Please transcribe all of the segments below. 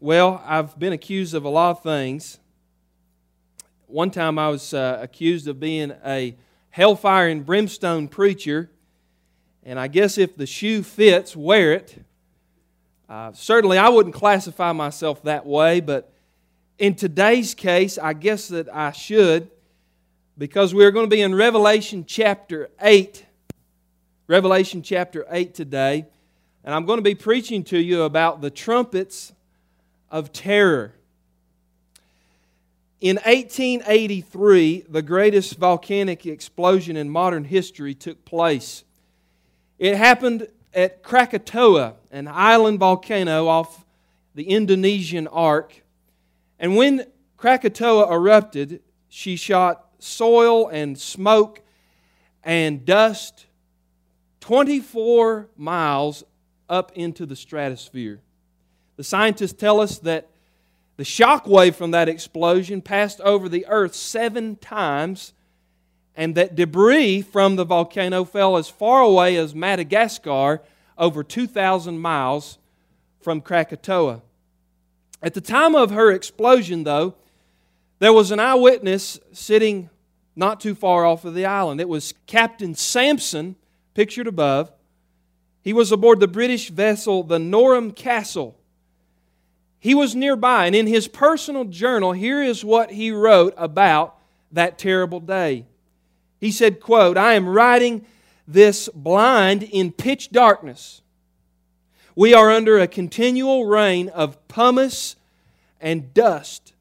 Well, I've been accused of a lot of things. One time I was uh, accused of being a hellfire and brimstone preacher, and I guess if the shoe fits, wear it. Uh, certainly, I wouldn't classify myself that way, but in today's case, I guess that I should, because we're going to be in Revelation chapter 8. Revelation chapter 8 today, and I'm going to be preaching to you about the trumpets of terror. In 1883, the greatest volcanic explosion in modern history took place. It happened at Krakatoa, an island volcano off the Indonesian arc. And when Krakatoa erupted, she shot soil and smoke and dust 24 miles up into the stratosphere. The scientists tell us that the shock wave from that explosion passed over the earth seven times, and that debris from the volcano fell as far away as Madagascar, over 2,000 miles from Krakatoa. At the time of her explosion, though, there was an eyewitness sitting not too far off of the island. It was Captain Sampson, pictured above. He was aboard the British vessel, the Norham Castle. He was nearby, and in his personal journal, here is what he wrote about that terrible day. He said, quote, I am writing this blind in pitch darkness. We are under a continual rain of pumice and dust.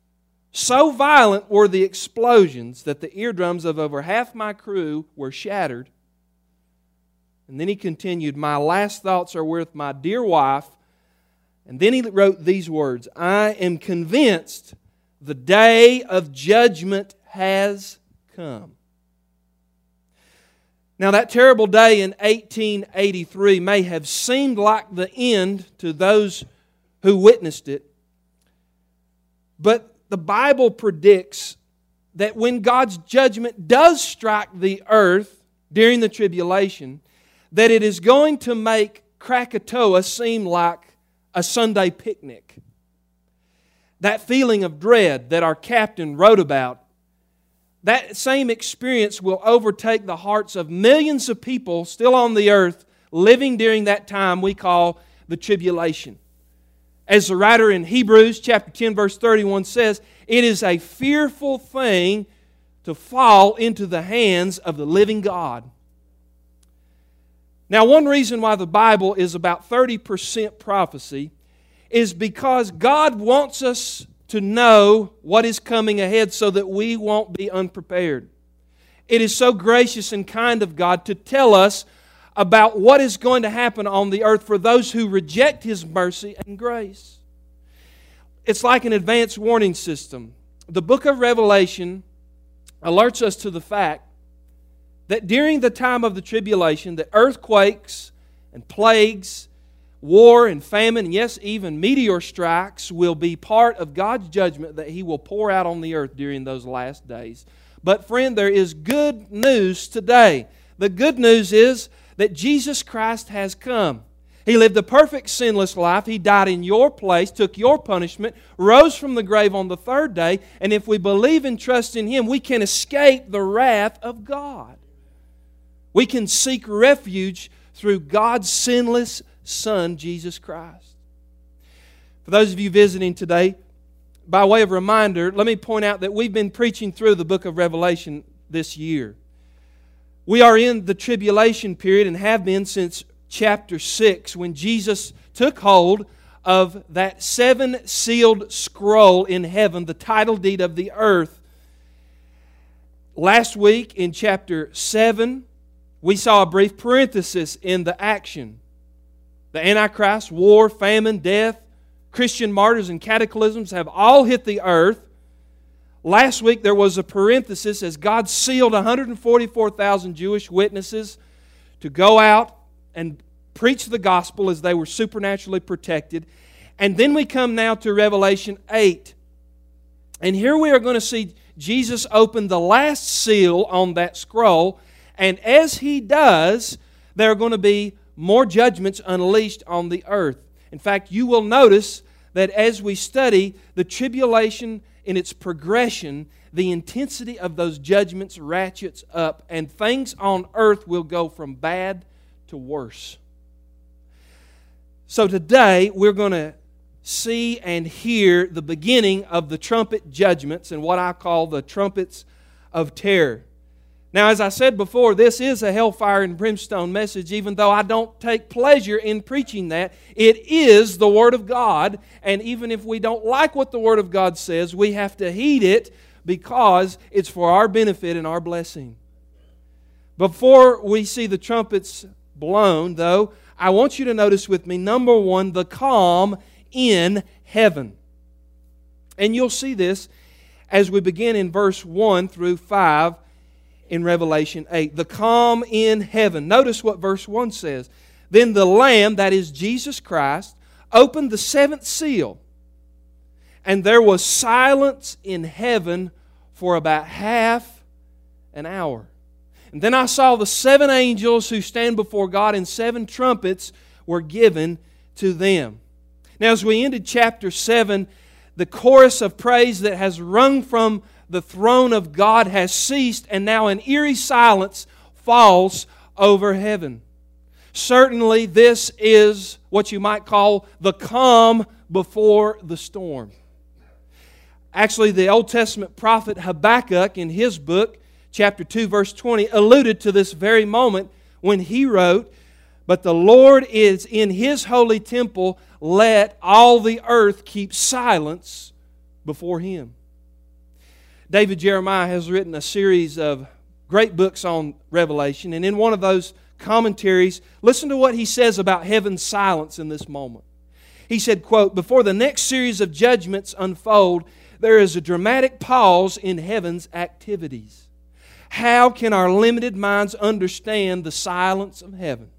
So violent were the explosions that the eardrums of over half my crew were shattered. And then he continued, My last thoughts are with my dear wife and then he wrote these words I am convinced the day of judgment has come. Now, that terrible day in 1883 may have seemed like the end to those who witnessed it, but the Bible predicts that when God's judgment does strike the earth during the tribulation, that it is going to make Krakatoa seem like a Sunday picnic. That feeling of dread that our captain wrote about, that same experience will overtake the hearts of millions of people still on the earth living during that time we call the tribulation. As the writer in Hebrews chapter 10 verse 31 says, it is a fearful thing to fall into the hands of the living God. Now, one reason why the Bible is about 30% prophecy is because God wants us to know what is coming ahead so that we won't be unprepared. It is so gracious and kind of God to tell us about what is going to happen on the earth for those who reject His mercy and grace. It's like an advanced warning system. The book of Revelation alerts us to the fact that during the time of the tribulation, the earthquakes and plagues, war and famine, and yes, even meteor strikes will be part of God's judgment that He will pour out on the earth during those last days. But, friend, there is good news today. The good news is that Jesus Christ has come. He lived a perfect, sinless life. He died in your place, took your punishment, rose from the grave on the third day, and if we believe and trust in Him, we can escape the wrath of God. We can seek refuge through God's sinless Son, Jesus Christ. For those of you visiting today, by way of reminder, let me point out that we've been preaching through the book of Revelation this year. We are in the tribulation period and have been since chapter 6 when Jesus took hold of that seven sealed scroll in heaven, the title deed of the earth. Last week in chapter 7, we saw a brief parenthesis in the action. The Antichrist, war, famine, death, Christian martyrs, and cataclysms have all hit the earth. Last week there was a parenthesis as God sealed 144,000 Jewish witnesses to go out and preach the gospel as they were supernaturally protected. And then we come now to Revelation 8. And here we are going to see Jesus open the last seal on that scroll and as he does, there are going to be more judgments unleashed on the earth. In fact, you will notice that as we study the tribulation in its progression, the intensity of those judgments ratchets up, and things on earth will go from bad to worse. So today, we're going to see and hear the beginning of the trumpet judgments and what I call the trumpets of terror. Now, as I said before, this is a hellfire and brimstone message, even though I don't take pleasure in preaching that. It is the Word of God, and even if we don't like what the Word of God says, we have to heed it because it's for our benefit and our blessing. Before we see the trumpets blown, though, I want you to notice with me number one, the calm in heaven. And you'll see this as we begin in verse 1 through 5 in Revelation 8. The calm in heaven. Notice what verse 1 says. Then the Lamb, that is Jesus Christ, opened the seventh seal, and there was silence in heaven for about half an hour. And then I saw the seven angels who stand before God, and seven trumpets were given to them. Now, as we ended chapter 7, the chorus of praise that has rung from the throne of God has ceased, and now an eerie silence falls over heaven. Certainly, this is what you might call the calm before the storm. Actually, the Old Testament prophet Habakkuk, in his book, chapter 2, verse 20, alluded to this very moment when he wrote, But the Lord is in his holy temple, let all the earth keep silence before him. David Jeremiah has written a series of great books on Revelation, and in one of those commentaries, listen to what he says about heaven's silence in this moment. He said, quote, Before the next series of judgments unfold, there is a dramatic pause in heaven's activities. How can our limited minds understand the silence of heaven?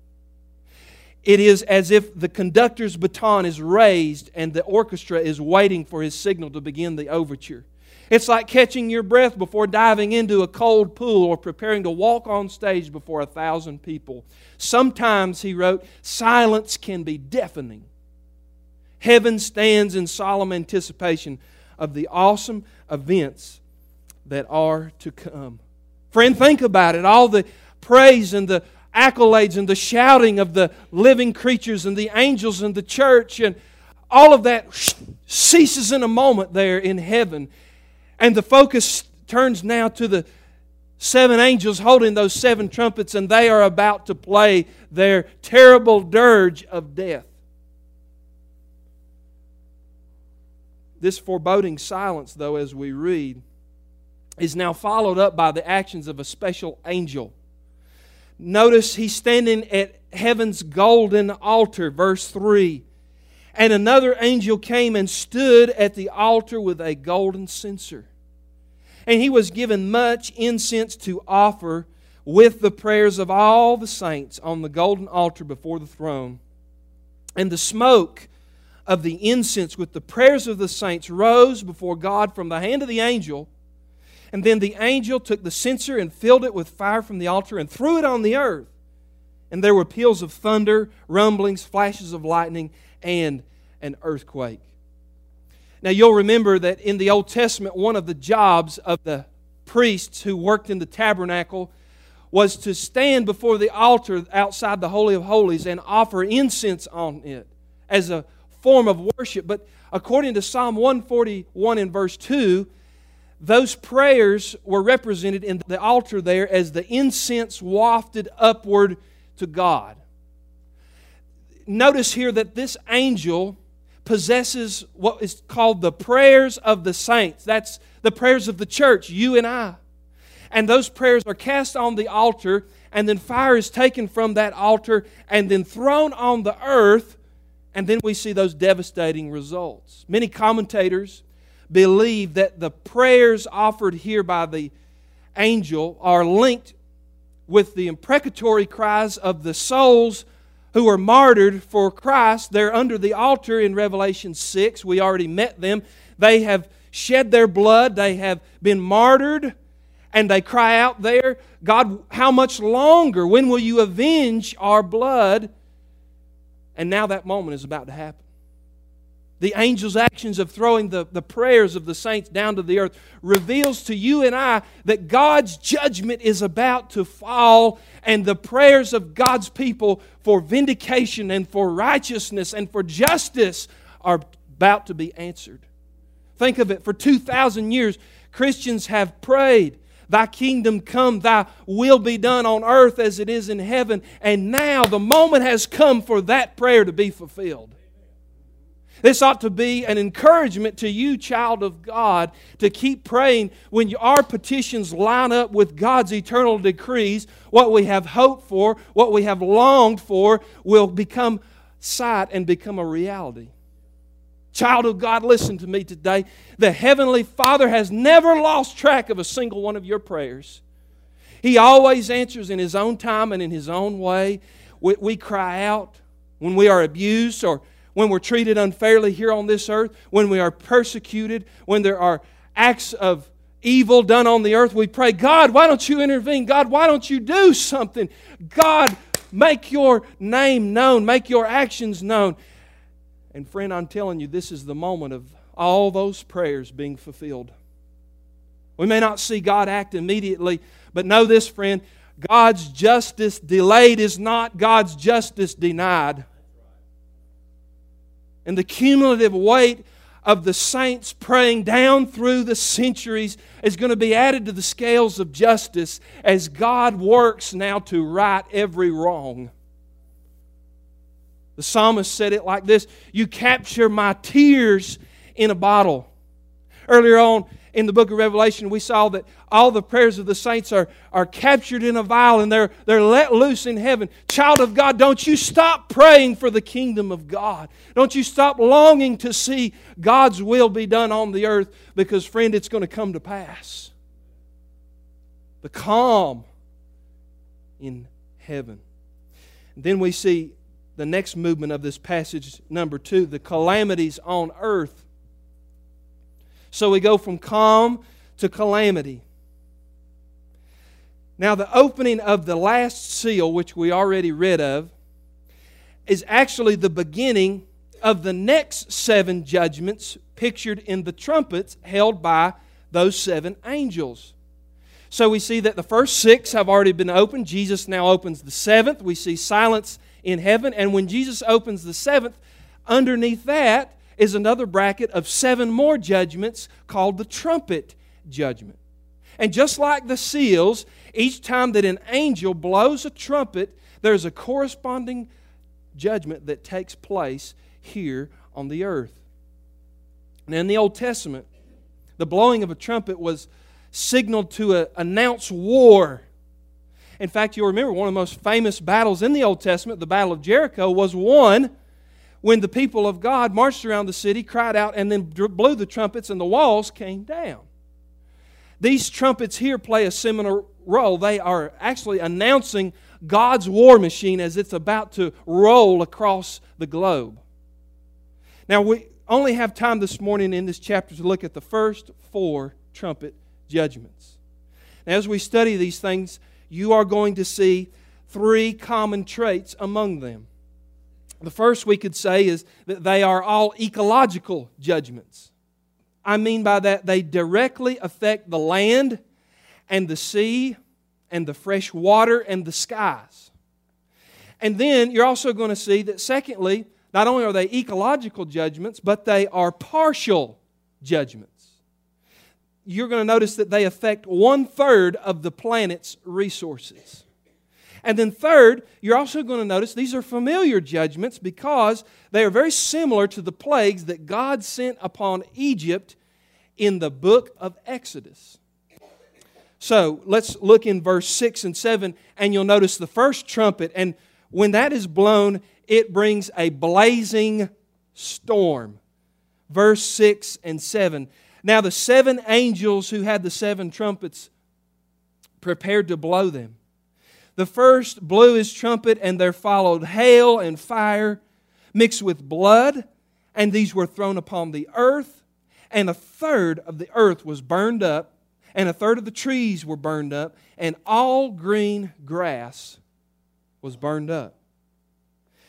It is as if the conductor's baton is raised and the orchestra is waiting for his signal to begin the overture. It's like catching your breath before diving into a cold pool or preparing to walk on stage before a thousand people. Sometimes, he wrote, silence can be deafening. Heaven stands in solemn anticipation of the awesome events that are to come. Friend, think about it. All the praise and the accolades and the shouting of the living creatures and the angels and the church and all of that ceases in a moment there in heaven and the focus turns now to the seven angels holding those seven trumpets, and they are about to play their terrible dirge of death. This foreboding silence, though, as we read, is now followed up by the actions of a special angel. Notice he's standing at heaven's golden altar, verse 3. And another angel came and stood at the altar with a golden censer. And he was given much incense to offer with the prayers of all the saints on the golden altar before the throne. And the smoke of the incense with the prayers of the saints rose before God from the hand of the angel. And then the angel took the censer and filled it with fire from the altar and threw it on the earth. And there were peals of thunder, rumblings, flashes of lightning, and an earthquake. Now, you'll remember that in the Old Testament, one of the jobs of the priests who worked in the tabernacle was to stand before the altar outside the Holy of Holies and offer incense on it as a form of worship. But according to Psalm 141 and verse 2, those prayers were represented in the altar there as the incense wafted upward to God. Notice here that this angel possesses what is called the prayers of the saints. That's the prayers of the church, you and I. And those prayers are cast on the altar, and then fire is taken from that altar and then thrown on the earth, and then we see those devastating results. Many commentators believe that the prayers offered here by the angel are linked with the imprecatory cries of the souls who were martyred for Christ. They're under the altar in Revelation 6. We already met them. They have shed their blood, they have been martyred, and they cry out there, God, how much longer? When will you avenge our blood? And now that moment is about to happen. The angel's actions of throwing the, the prayers of the saints down to the earth reveals to you and I that God's judgment is about to fall, and the prayers of God's people for vindication and for righteousness and for justice are about to be answered. Think of it for 2,000 years, Christians have prayed. Thy kingdom come, thy will be done on earth as it is in heaven. And now the moment has come for that prayer to be fulfilled. This ought to be an encouragement to you, child of God, to keep praying when our petitions line up with God's eternal decrees. What we have hoped for, what we have longed for, will become sight and become a reality. Child of God, listen to me today. The Heavenly Father has never lost track of a single one of your prayers. He always answers in His own time and in His own way. We, we cry out when we are abused or when we're treated unfairly here on this earth, when we are persecuted, when there are acts of evil done on the earth, we pray, God, why don't you intervene? God, why don't you do something? God, make your name known, make your actions known. And friend, I'm telling you, this is the moment of all those prayers being fulfilled. We may not see God act immediately, but know this, friend God's justice delayed is not God's justice denied and the cumulative weight of the saints praying down through the centuries is going to be added to the scales of justice as God works now to right every wrong. The psalmist said it like this You capture my tears in a bottle. Earlier on, in the book of Revelation, we saw that all the prayers of the saints are, are captured in a vial and they're, they're let loose in heaven. Child of God, don't you stop praying for the kingdom of God. Don't you stop longing to see God's will be done on the earth because, friend, it's going to come to pass. The calm in heaven. Then we see the next movement of this passage, number two, the calamities on earth so we go from calm to calamity. Now, the opening of the last seal, which we already read of, is actually the beginning of the next seven judgments pictured in the trumpets held by those seven angels. So we see that the first six have already been opened. Jesus now opens the seventh. We see silence in heaven. And when Jesus opens the seventh, underneath that is another bracket of seven more judgments called the trumpet judgment. And just like the seals, each time that an angel blows a trumpet, there's a corresponding judgment that takes place here on the earth. Now, in the Old Testament, the blowing of a trumpet was signaled to announce war. In fact, you'll remember one of the most famous battles in the Old Testament, the Battle of Jericho, was won when the people of God marched around the city, cried out, and then blew the trumpets, and the walls came down. These trumpets here play a similar role. They are actually announcing God's war machine as it's about to roll across the globe. Now, we only have time this morning in this chapter to look at the first four trumpet judgments. Now, as we study these things, you are going to see three common traits among them. The first we could say is that they are all ecological judgments. I mean by that, they directly affect the land and the sea and the fresh water and the skies. And then you're also going to see that, secondly, not only are they ecological judgments, but they are partial judgments. You're going to notice that they affect one third of the planet's resources. And then, third, you're also going to notice these are familiar judgments because they are very similar to the plagues that God sent upon Egypt in the book of Exodus. So let's look in verse 6 and 7, and you'll notice the first trumpet. And when that is blown, it brings a blazing storm. Verse 6 and 7. Now, the seven angels who had the seven trumpets prepared to blow them. The first blew his trumpet, and there followed hail and fire mixed with blood, and these were thrown upon the earth, and a third of the earth was burned up, and a third of the trees were burned up, and all green grass was burned up.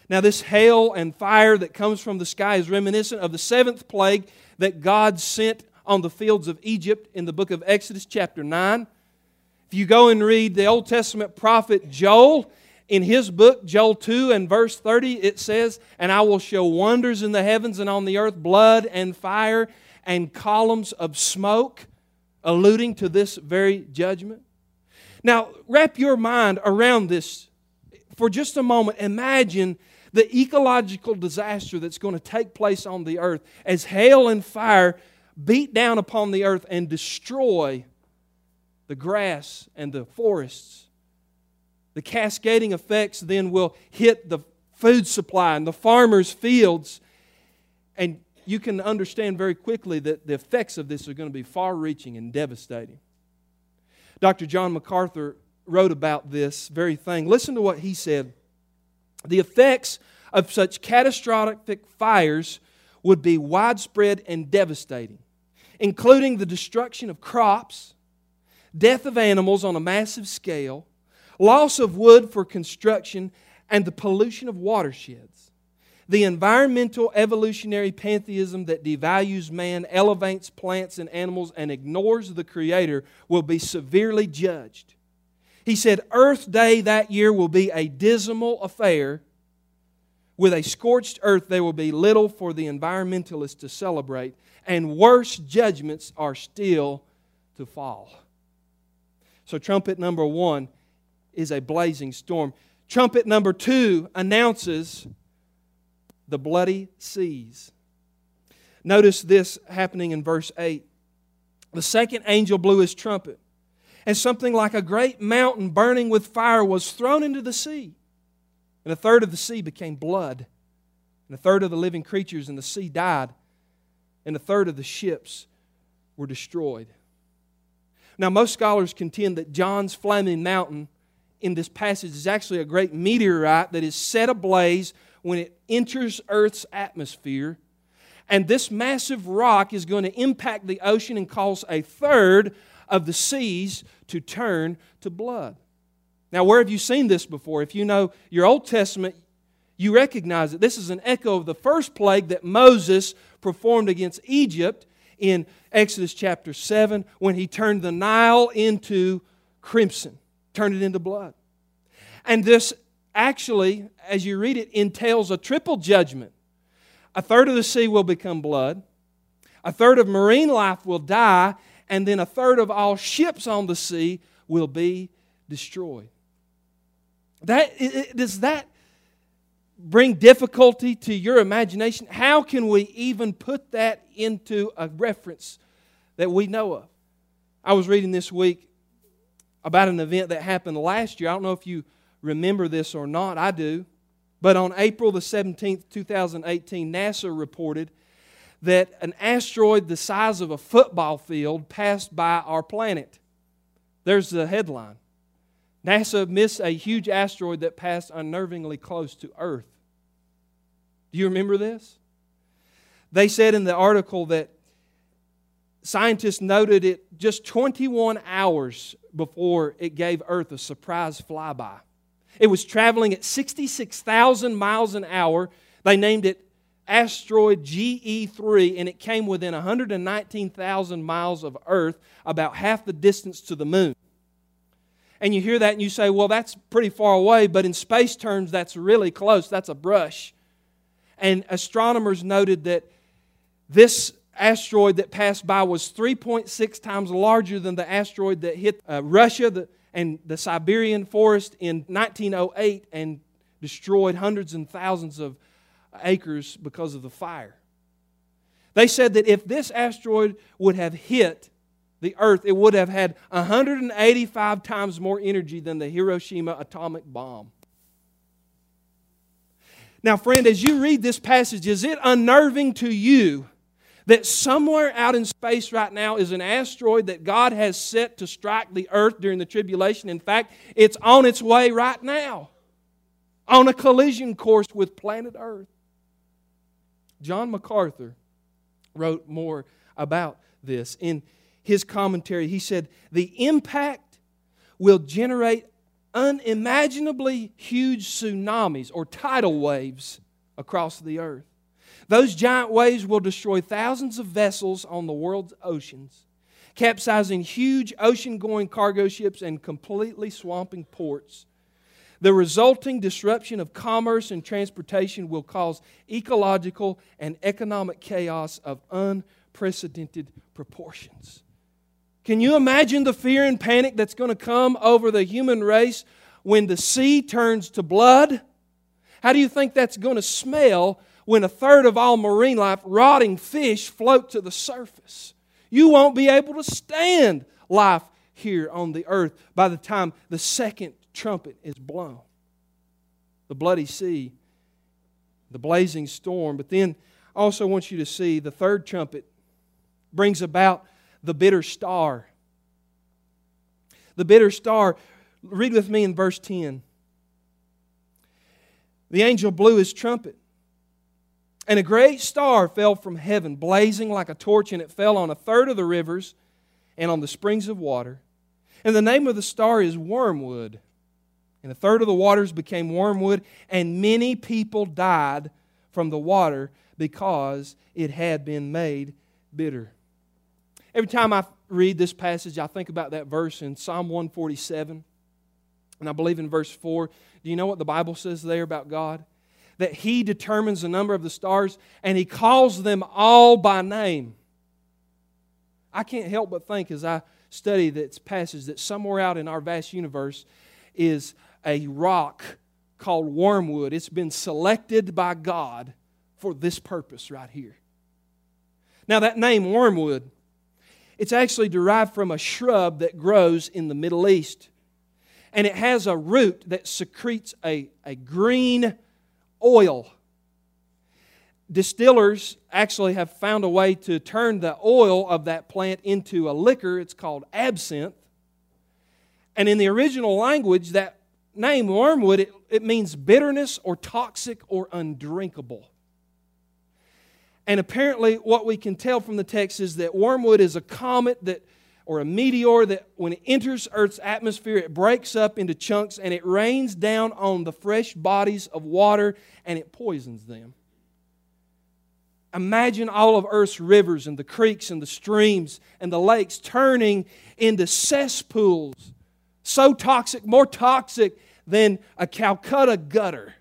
Now, this hail and fire that comes from the sky is reminiscent of the seventh plague that God sent on the fields of Egypt in the book of Exodus, chapter 9. If you go and read the Old Testament prophet Joel, in his book, Joel 2 and verse 30, it says, And I will show wonders in the heavens and on the earth, blood and fire and columns of smoke, alluding to this very judgment. Now, wrap your mind around this for just a moment. Imagine the ecological disaster that's going to take place on the earth as hail and fire beat down upon the earth and destroy the grass and the forests the cascading effects then will hit the food supply and the farmers' fields. And you can understand very quickly that the effects of this are going to be far reaching and devastating. Dr. John MacArthur wrote about this very thing. Listen to what he said. The effects of such catastrophic fires would be widespread and devastating, including the destruction of crops, death of animals on a massive scale, loss of wood for construction, and the pollution of watersheds. The environmental evolutionary pantheism that devalues man, elevates plants and animals, and ignores the Creator will be severely judged. He said, Earth Day that year will be a dismal affair. With a scorched earth, there will be little for the environmentalists to celebrate, and worse judgments are still to fall. So, trumpet number one is a blazing storm. Trumpet number two announces the bloody seas. Notice this happening in verse 8. The second angel blew his trumpet, and something like a great mountain burning with fire was thrown into the sea. And a third of the sea became blood, and a third of the living creatures in the sea died, and a third of the ships were destroyed. Now, most scholars contend that John's flaming mountain in this passage is actually a great meteorite that is set ablaze when it enters Earth's atmosphere. And this massive rock is going to impact the ocean and cause a third of the seas to turn to blood. Now, where have you seen this before? If you know your Old Testament, you recognize it. This is an echo of the first plague that Moses performed against Egypt in Exodus chapter 7 when he turned the Nile into crimson turned it into blood. And this actually, as you read it, entails a triple judgment. A third of the sea will become blood, a third of marine life will die, and then a third of all ships on the sea will be destroyed. That, does that bring difficulty to your imagination? How can we even put that into a reference that we know of? I was reading this week about an event that happened last year. I don't know if you remember this or not. I do. But on April the 17th, 2018, NASA reported that an asteroid the size of a football field passed by our planet. There's the headline. NASA missed a huge asteroid that passed unnervingly close to Earth. Do you remember this? They said in the article that scientists noted it just 21 hours before it gave Earth a surprise flyby. It was traveling at 66,000 miles an hour. They named it asteroid GE3, and it came within 119,000 miles of Earth, about half the distance to the moon. And you hear that and you say, well, that's pretty far away, but in space terms, that's really close. That's a brush. And astronomers noted that this asteroid that passed by was 3.6 times larger than the asteroid that hit uh, Russia the, and the Siberian forest in 1908 and destroyed hundreds and thousands of acres because of the fire. They said that if this asteroid would have hit the Earth, it would have had 185 times more energy than the Hiroshima atomic bomb. Now, friend, as you read this passage, is it unnerving to you that somewhere out in space right now is an asteroid that God has set to strike the earth during the tribulation. In fact, it's on its way right now, on a collision course with planet Earth. John MacArthur wrote more about this. In his commentary, he said, The impact will generate unimaginably huge tsunamis or tidal waves across the earth. Those giant waves will destroy thousands of vessels on the world's oceans, capsizing huge ocean going cargo ships and completely swamping ports. The resulting disruption of commerce and transportation will cause ecological and economic chaos of unprecedented proportions. Can you imagine the fear and panic that's going to come over the human race when the sea turns to blood? How do you think that's going to smell when a third of all marine life, rotting fish, float to the surface? You won't be able to stand life here on the earth by the time the second trumpet is blown. The bloody sea, the blazing storm. But then I also want you to see the third trumpet brings about the bitter star. The bitter star, read with me in verse 10. The angel blew his trumpet, and a great star fell from heaven, blazing like a torch, and it fell on a third of the rivers and on the springs of water. And the name of the star is Wormwood. And a third of the waters became wormwood, and many people died from the water because it had been made bitter. Every time I read this passage, I think about that verse in Psalm 147. And I believe in verse 4. Do you know what the Bible says there about God? That He determines the number of the stars and He calls them all by name. I can't help but think as I study this passage that somewhere out in our vast universe is a rock called wormwood. It's been selected by God for this purpose right here. Now, that name, wormwood, it's actually derived from a shrub that grows in the Middle East. And it has a root that secretes a, a green oil. Distillers actually have found a way to turn the oil of that plant into a liquor. It's called absinthe. And in the original language, that name, wormwood, it, it means bitterness or toxic or undrinkable. And apparently, what we can tell from the text is that wormwood is a comet that, or a meteor that, when it enters Earth's atmosphere, it breaks up into chunks and it rains down on the fresh bodies of water and it poisons them. Imagine all of Earth's rivers and the creeks and the streams and the lakes turning into cesspools, so toxic, more toxic than a Calcutta gutter.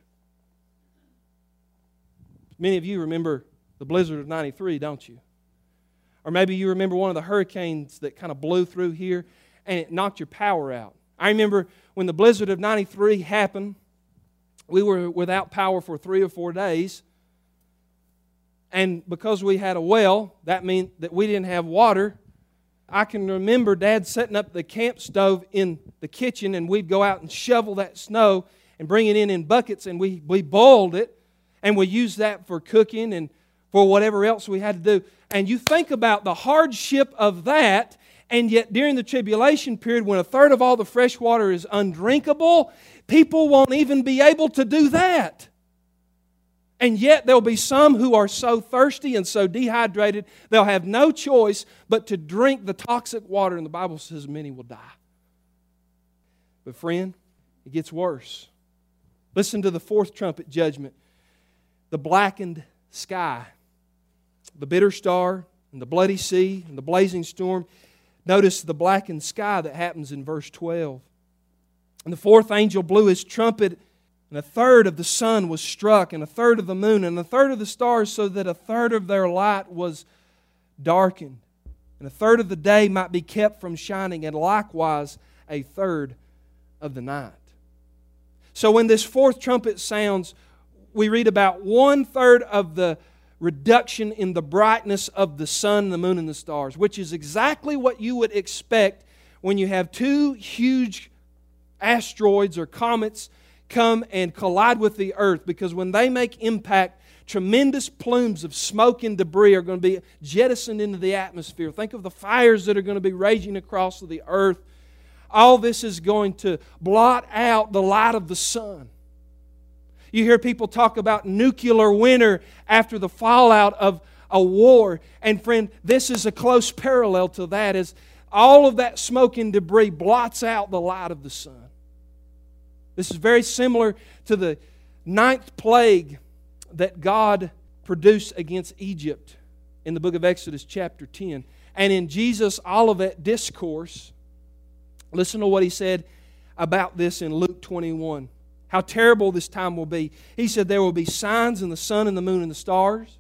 Many of you remember the blizzard of 93, don't you? Or maybe you remember one of the hurricanes that kind of blew through here and it knocked your power out. I remember when the blizzard of 93 happened, we were without power for three or four days. And because we had a well, that meant that we didn't have water. I can remember Dad setting up the camp stove in the kitchen, and we'd go out and shovel that snow and bring it in in buckets, and we, we boiled it, and we used that for cooking and for whatever else we had to do. And you think about the hardship of that, and yet during the tribulation period, when a third of all the fresh water is undrinkable, people won't even be able to do that. And yet there'll be some who are so thirsty and so dehydrated, they'll have no choice but to drink the toxic water, and the Bible says many will die. But, friend, it gets worse. Listen to the fourth trumpet judgment the blackened sky the bitter star and the bloody sea and the blazing storm. Notice the blackened sky that happens in verse 12. And the fourth angel blew his trumpet, and a third of the sun was struck, and a third of the moon, and a third of the stars, so that a third of their light was darkened. And a third of the day might be kept from shining, and likewise a third of the night. So when this fourth trumpet sounds, we read about one third of the reduction in the brightness of the sun, the moon, and the stars, which is exactly what you would expect when you have two huge asteroids or comets come and collide with the earth because when they make impact, tremendous plumes of smoke and debris are going to be jettisoned into the atmosphere. Think of the fires that are going to be raging across the earth. All this is going to blot out the light of the sun. You hear people talk about nuclear winter after the fallout of a war. And friend, this is a close parallel to that as all of that smoke and debris blots out the light of the sun. This is very similar to the ninth plague that God produced against Egypt in the book of Exodus, chapter 10. And in Jesus' Olivet discourse, listen to what he said about this in Luke 21. How terrible this time will be. He said, There will be signs in the sun and the moon and the stars,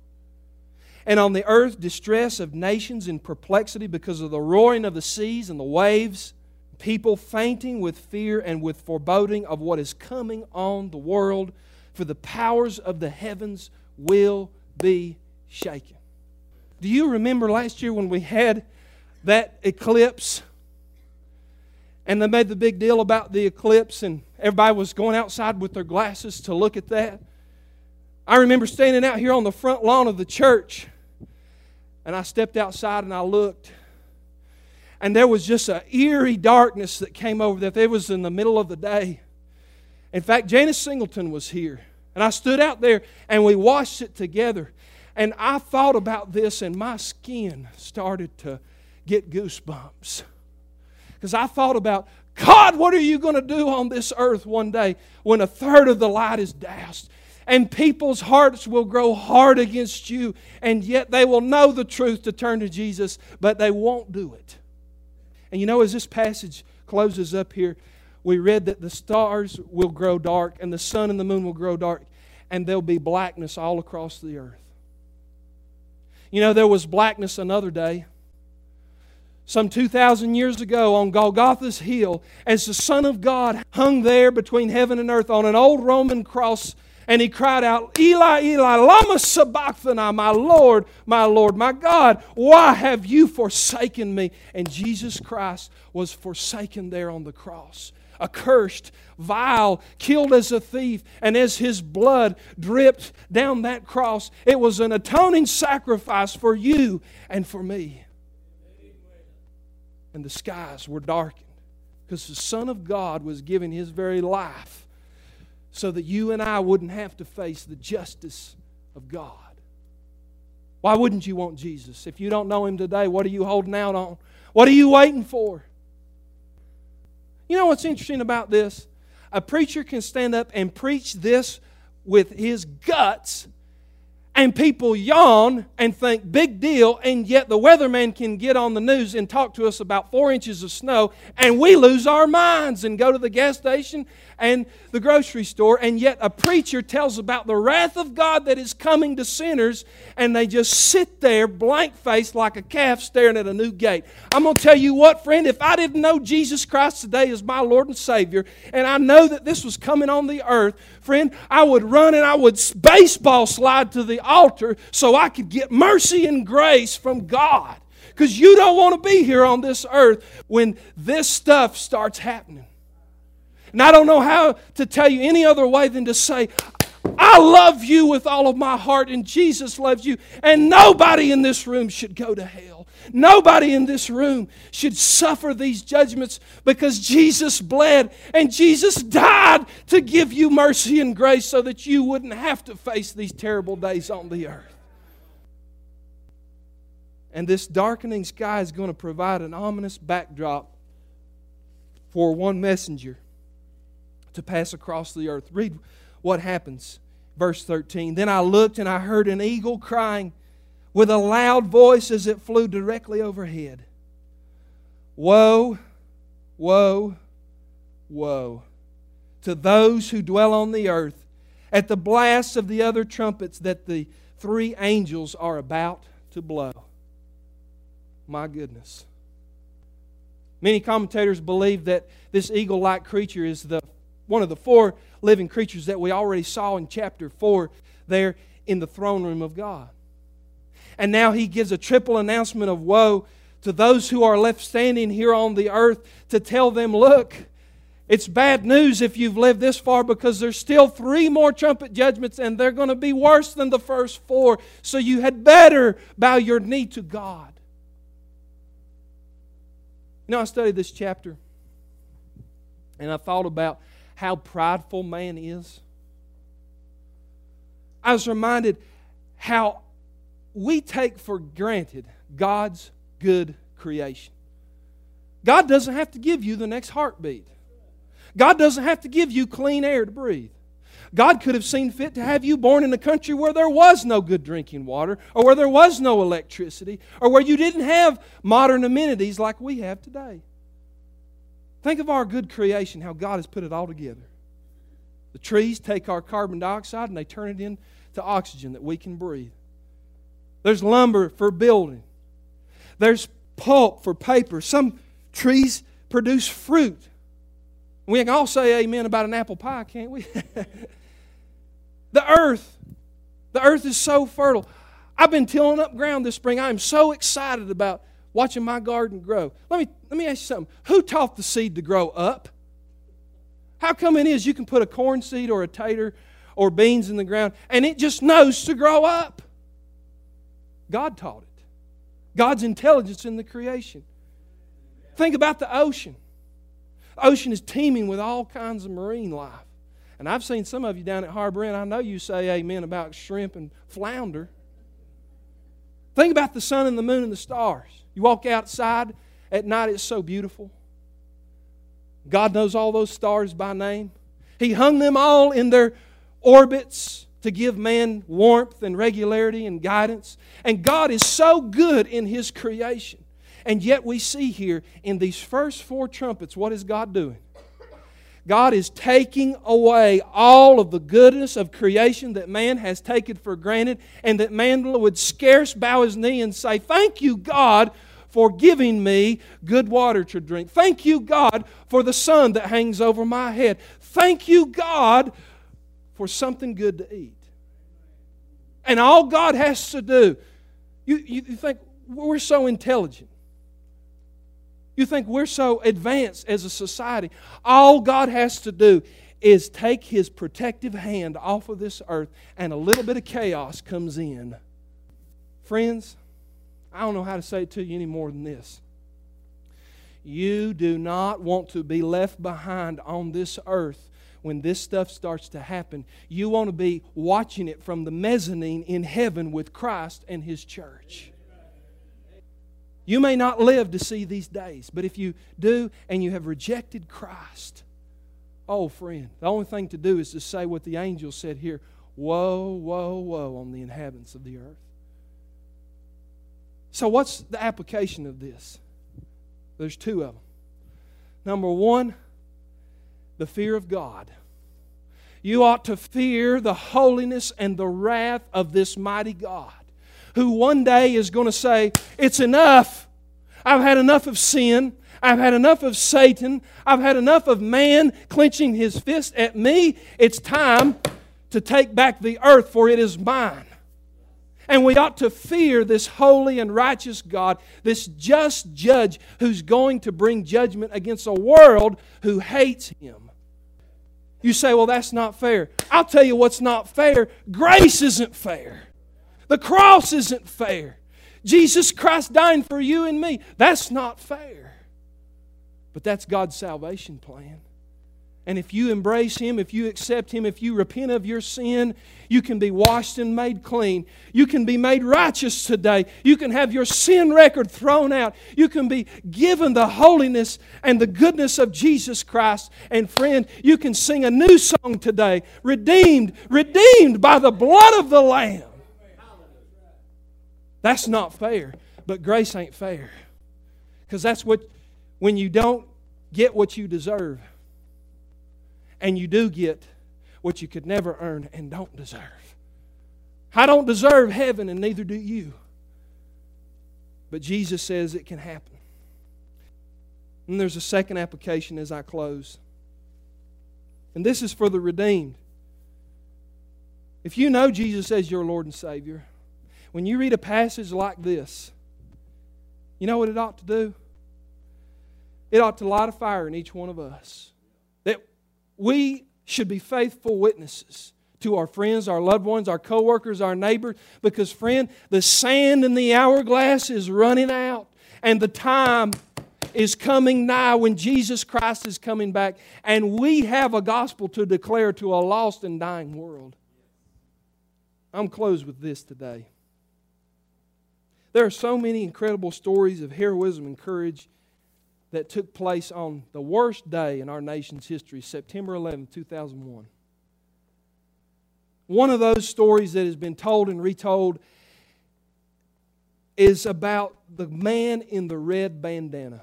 and on the earth distress of nations in perplexity because of the roaring of the seas and the waves people fainting with fear and with foreboding of what is coming on the world, for the powers of the heavens will be shaken. Do you remember last year when we had that eclipse? And they made the big deal about the eclipse, and everybody was going outside with their glasses to look at that. I remember standing out here on the front lawn of the church, and I stepped outside and I looked, and there was just an eerie darkness that came over that it was in the middle of the day. In fact, Janice Singleton was here. And I stood out there and we watched it together. And I thought about this and my skin started to get goosebumps. Because I thought about, God, what are you going to do on this earth one day when a third of the light is dashed? And people's hearts will grow hard against you, and yet they will know the truth to turn to Jesus, but they won't do it. And you know, as this passage closes up here, we read that the stars will grow dark and the sun and the moon will grow dark, and there'll be blackness all across the earth. You know, there was blackness another day. Some 2,000 years ago on Golgotha's hill, as the Son of God hung there between heaven and earth on an old Roman cross and he cried out, Eli, Eli, lama sabachthani, my Lord, my Lord, my God, why have you forsaken me? And Jesus Christ was forsaken there on the cross, accursed, vile, killed as a thief, and as his blood dripped down that cross, it was an atoning sacrifice for you and for me. And the skies were darkened because the Son of God was giving his very life so that you and I wouldn't have to face the justice of God. Why wouldn't you want Jesus? If you don't know Him today, what are you holding out on? What are you waiting for? You know what's interesting about this? A preacher can stand up and preach this with his guts and people yawn and think big deal and yet the weatherman can get on the news and talk to us about four inches of snow and we lose our minds and go to the gas station and the grocery store and yet a preacher tells about the wrath of god that is coming to sinners and they just sit there blank faced like a calf staring at a new gate. I'm going to tell you what friend if i didn't know jesus christ today as my lord and savior and i know that this was coming on the earth friend i would run and i would baseball slide to the altar so I could get mercy and grace from God. Because you don't want to be here on this earth when this stuff starts happening. And I don't know how to tell you any other way than to say, I love you with all of my heart, and Jesus loves you. And nobody in this room should go to hell. Nobody in this room should suffer these judgments because Jesus bled and Jesus died to give you mercy and grace so that you wouldn't have to face these terrible days on the earth. And this darkening sky is going to provide an ominous backdrop for one messenger to pass across the earth. Read what happens. Verse 13 Then I looked and I heard an eagle crying with a loud voice as it flew directly overhead Woe, woe, woe to those who dwell on the earth at the blast of the other trumpets that the three angels are about to blow. My goodness. Many commentators believe that this eagle like creature is the, one of the four living creatures that we already saw in chapter 4 there in the throne room of God. And now he gives a triple announcement of woe to those who are left standing here on the earth to tell them, look, it's bad news if you've lived this far because there's still three more trumpet judgments and they're going to be worse than the first four. So you had better bow your knee to God. You know, I studied this chapter and I thought about how prideful man is. I was reminded how we take for granted God's good creation. God doesn't have to give you the next heartbeat. God doesn't have to give you clean air to breathe. God could have seen fit to have you born in a country where there was no good drinking water, or where there was no electricity, or where you didn't have modern amenities like we have today. Think of our good creation, how God has put it all together. The trees take our carbon dioxide and they turn it into oxygen that we can breathe. There's lumber for building, there's pulp for paper. Some trees produce fruit. We can all say amen about an apple pie, can't we? the earth, the earth is so fertile. I've been tilling up ground this spring. I am so excited about watching my garden grow. Let me, let me ask you something. Who taught the seed to grow up? How come it is you can put a corn seed or a tater or beans in the ground and it just knows to grow up? God taught it. God's intelligence in the creation. Think about the ocean. The ocean is teeming with all kinds of marine life. And I've seen some of you down at Harbor Inn. I know you say amen about shrimp and flounder. Think about the sun and the moon and the stars. You walk outside at night, it's so beautiful. God knows all those stars by name. He hung them all in their orbits to give man warmth and regularity and guidance. And God is so good in His creation. And yet we see here in these first four trumpets, what is God doing? God is taking away all of the goodness of creation that man has taken for granted, and that man would scarce bow his knee and say, Thank you, God, for giving me good water to drink. Thank you, God, for the sun that hangs over my head. Thank you, God, for something good to eat. And all God has to do, you, you think we're so intelligent. You think we're so advanced as a society. All God has to do is take His protective hand off of this earth, and a little bit of chaos comes in. Friends, I don't know how to say it to you any more than this. You do not want to be left behind on this earth when this stuff starts to happen. You want to be watching it from the mezzanine in heaven with Christ and His church. You may not live to see these days, but if you do and you have rejected Christ, oh, friend, the only thing to do is to say what the angel said here Woe, woe, woe on the inhabitants of the earth. So, what's the application of this? There's two of them. Number one, the fear of God. You ought to fear the holiness and the wrath of this mighty God, who one day is going to say, It's enough. I've had enough of sin. I've had enough of Satan. I've had enough of man clenching his fist at me. It's time to take back the earth, for it is mine. And we ought to fear this holy and righteous God, this just judge who's going to bring judgment against a world who hates him. You say, well, that's not fair. I'll tell you what's not fair grace isn't fair, the cross isn't fair. Jesus Christ dying for you and me. That's not fair. But that's God's salvation plan. And if you embrace Him, if you accept Him, if you repent of your sin, you can be washed and made clean. You can be made righteous today. You can have your sin record thrown out. You can be given the holiness and the goodness of Jesus Christ. And friend, you can sing a new song today redeemed, redeemed by the blood of the Lamb. That's not fair. But grace ain't fair. Because that's what, when you don't get what you deserve and you do get what you could never earn and don't deserve. I don't deserve heaven, and neither do you. But Jesus says it can happen. And there's a second application as I close. And this is for the redeemed. If you know Jesus as your Lord and Savior, when you read a passage like this, you know what it ought to do? It ought to light a fire in each one of us we should be faithful witnesses to our friends, our loved ones, our coworkers, our neighbors, because, friend, the sand in the hourglass is running out, and the time is coming nigh when Jesus Christ is coming back, and we have a gospel to declare to a lost and dying world. I'm closed with this today. There are so many incredible stories of heroism and courage that took place on the worst day in our nation's history, September 11, 2001. One of those stories that has been told and retold is about the man in the red bandana.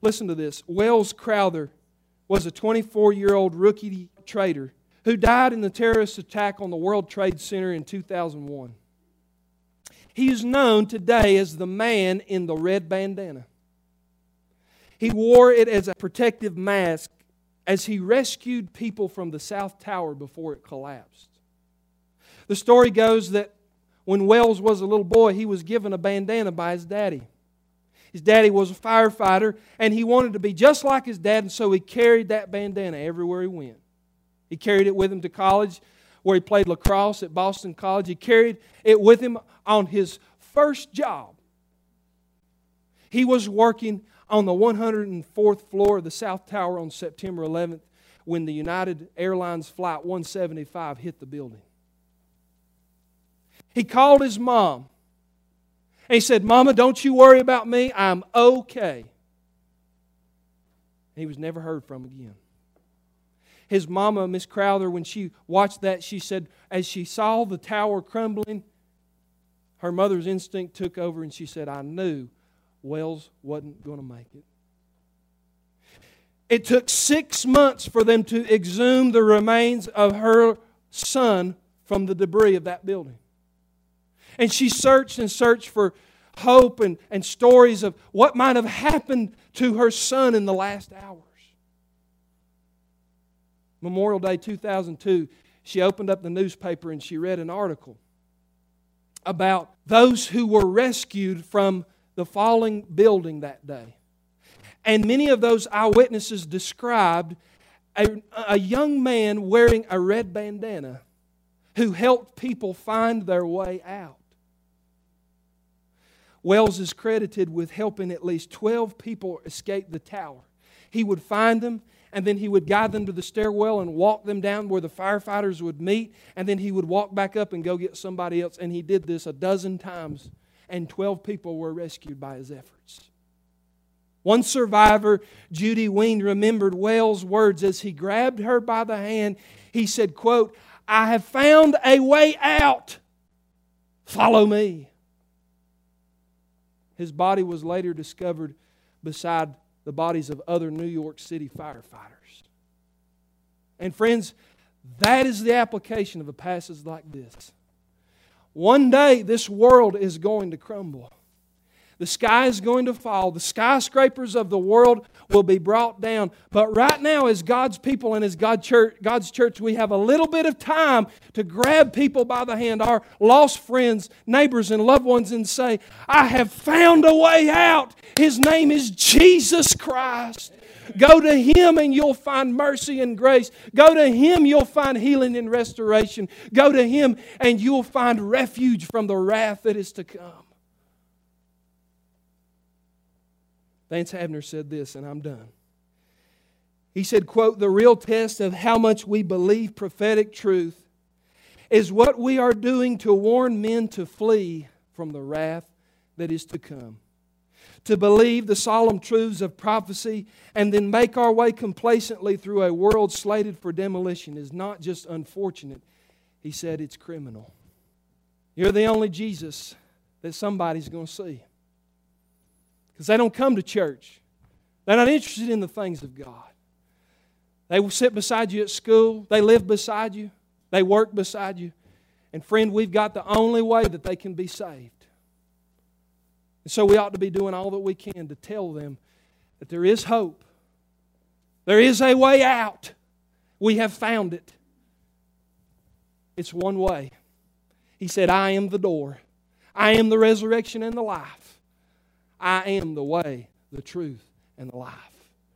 Listen to this. Wells Crowther was a 24 year old rookie trader who died in the terrorist attack on the World Trade Center in 2001. He is known today as the man in the red bandana. He wore it as a protective mask as he rescued people from the South Tower before it collapsed. The story goes that when Wells was a little boy, he was given a bandana by his daddy. His daddy was a firefighter, and he wanted to be just like his dad, and so he carried that bandana everywhere he went. He carried it with him to college, where he played lacrosse at Boston College. He carried it with him on his first job. He was working on the 104th floor of the South Tower on September 11th when the United Airlines Flight 175 hit the building. He called his mom and he said, Mama, don't you worry about me. I'm okay. He was never heard from again. His mama, Miss Crowther, when she watched that, she said, as she saw the tower crumbling, her mother's instinct took over and she said, I knew Wells wasn't going to make it. It took six months for them to exhume the remains of her son from the debris of that building. And she searched and searched for hope and, and stories of what might have happened to her son in the last hours. Memorial Day 2002, she opened up the newspaper and she read an article about those who were rescued from the falling building that day. And many of those eyewitnesses described a, a young man wearing a red bandana who helped people find their way out. Wells is credited with helping at least 12 people escape the tower. He would find them, and then he would guide them to the stairwell and walk them down where the firefighters would meet, and then he would walk back up and go get somebody else. And he did this a dozen times and 12 people were rescued by his efforts. One survivor, Judy Ween, remembered Wells' words as he grabbed her by the hand. He said, quote, I have found a way out. Follow me. His body was later discovered beside the bodies of other New York City firefighters. And friends, that is the application of a passage like this. One day, this world is going to crumble. The sky is going to fall. The skyscrapers of the world will be brought down. But right now, as God's people and as God church, God's church, we have a little bit of time to grab people by the hand, our lost friends, neighbors, and loved ones, and say, I have found a way out. His name is Jesus Christ. Go to Him and you'll find mercy and grace. Go to Him, you'll find healing and restoration. Go to Him and you'll find refuge from the wrath that is to come. Vance Havner said this, and I'm done. He said, quote, the real test of how much we believe prophetic truth is what we are doing to warn men to flee from the wrath that is to come to believe the solemn truths of prophecy and then make our way complacently through a world slated for demolition is not just unfortunate, he said it's criminal. You're the only Jesus that somebody's going to see. Because they don't come to church, they're not interested in the things of God. They will sit beside you at school, they live beside you, they work beside you. And friend, we've got the only way that they can be saved. And so we ought to be doing all that we can to tell them that there is hope. There is a way out. We have found it. It's one way. He said, I am the door. I am the resurrection and the life. I am the way, the truth, and the life.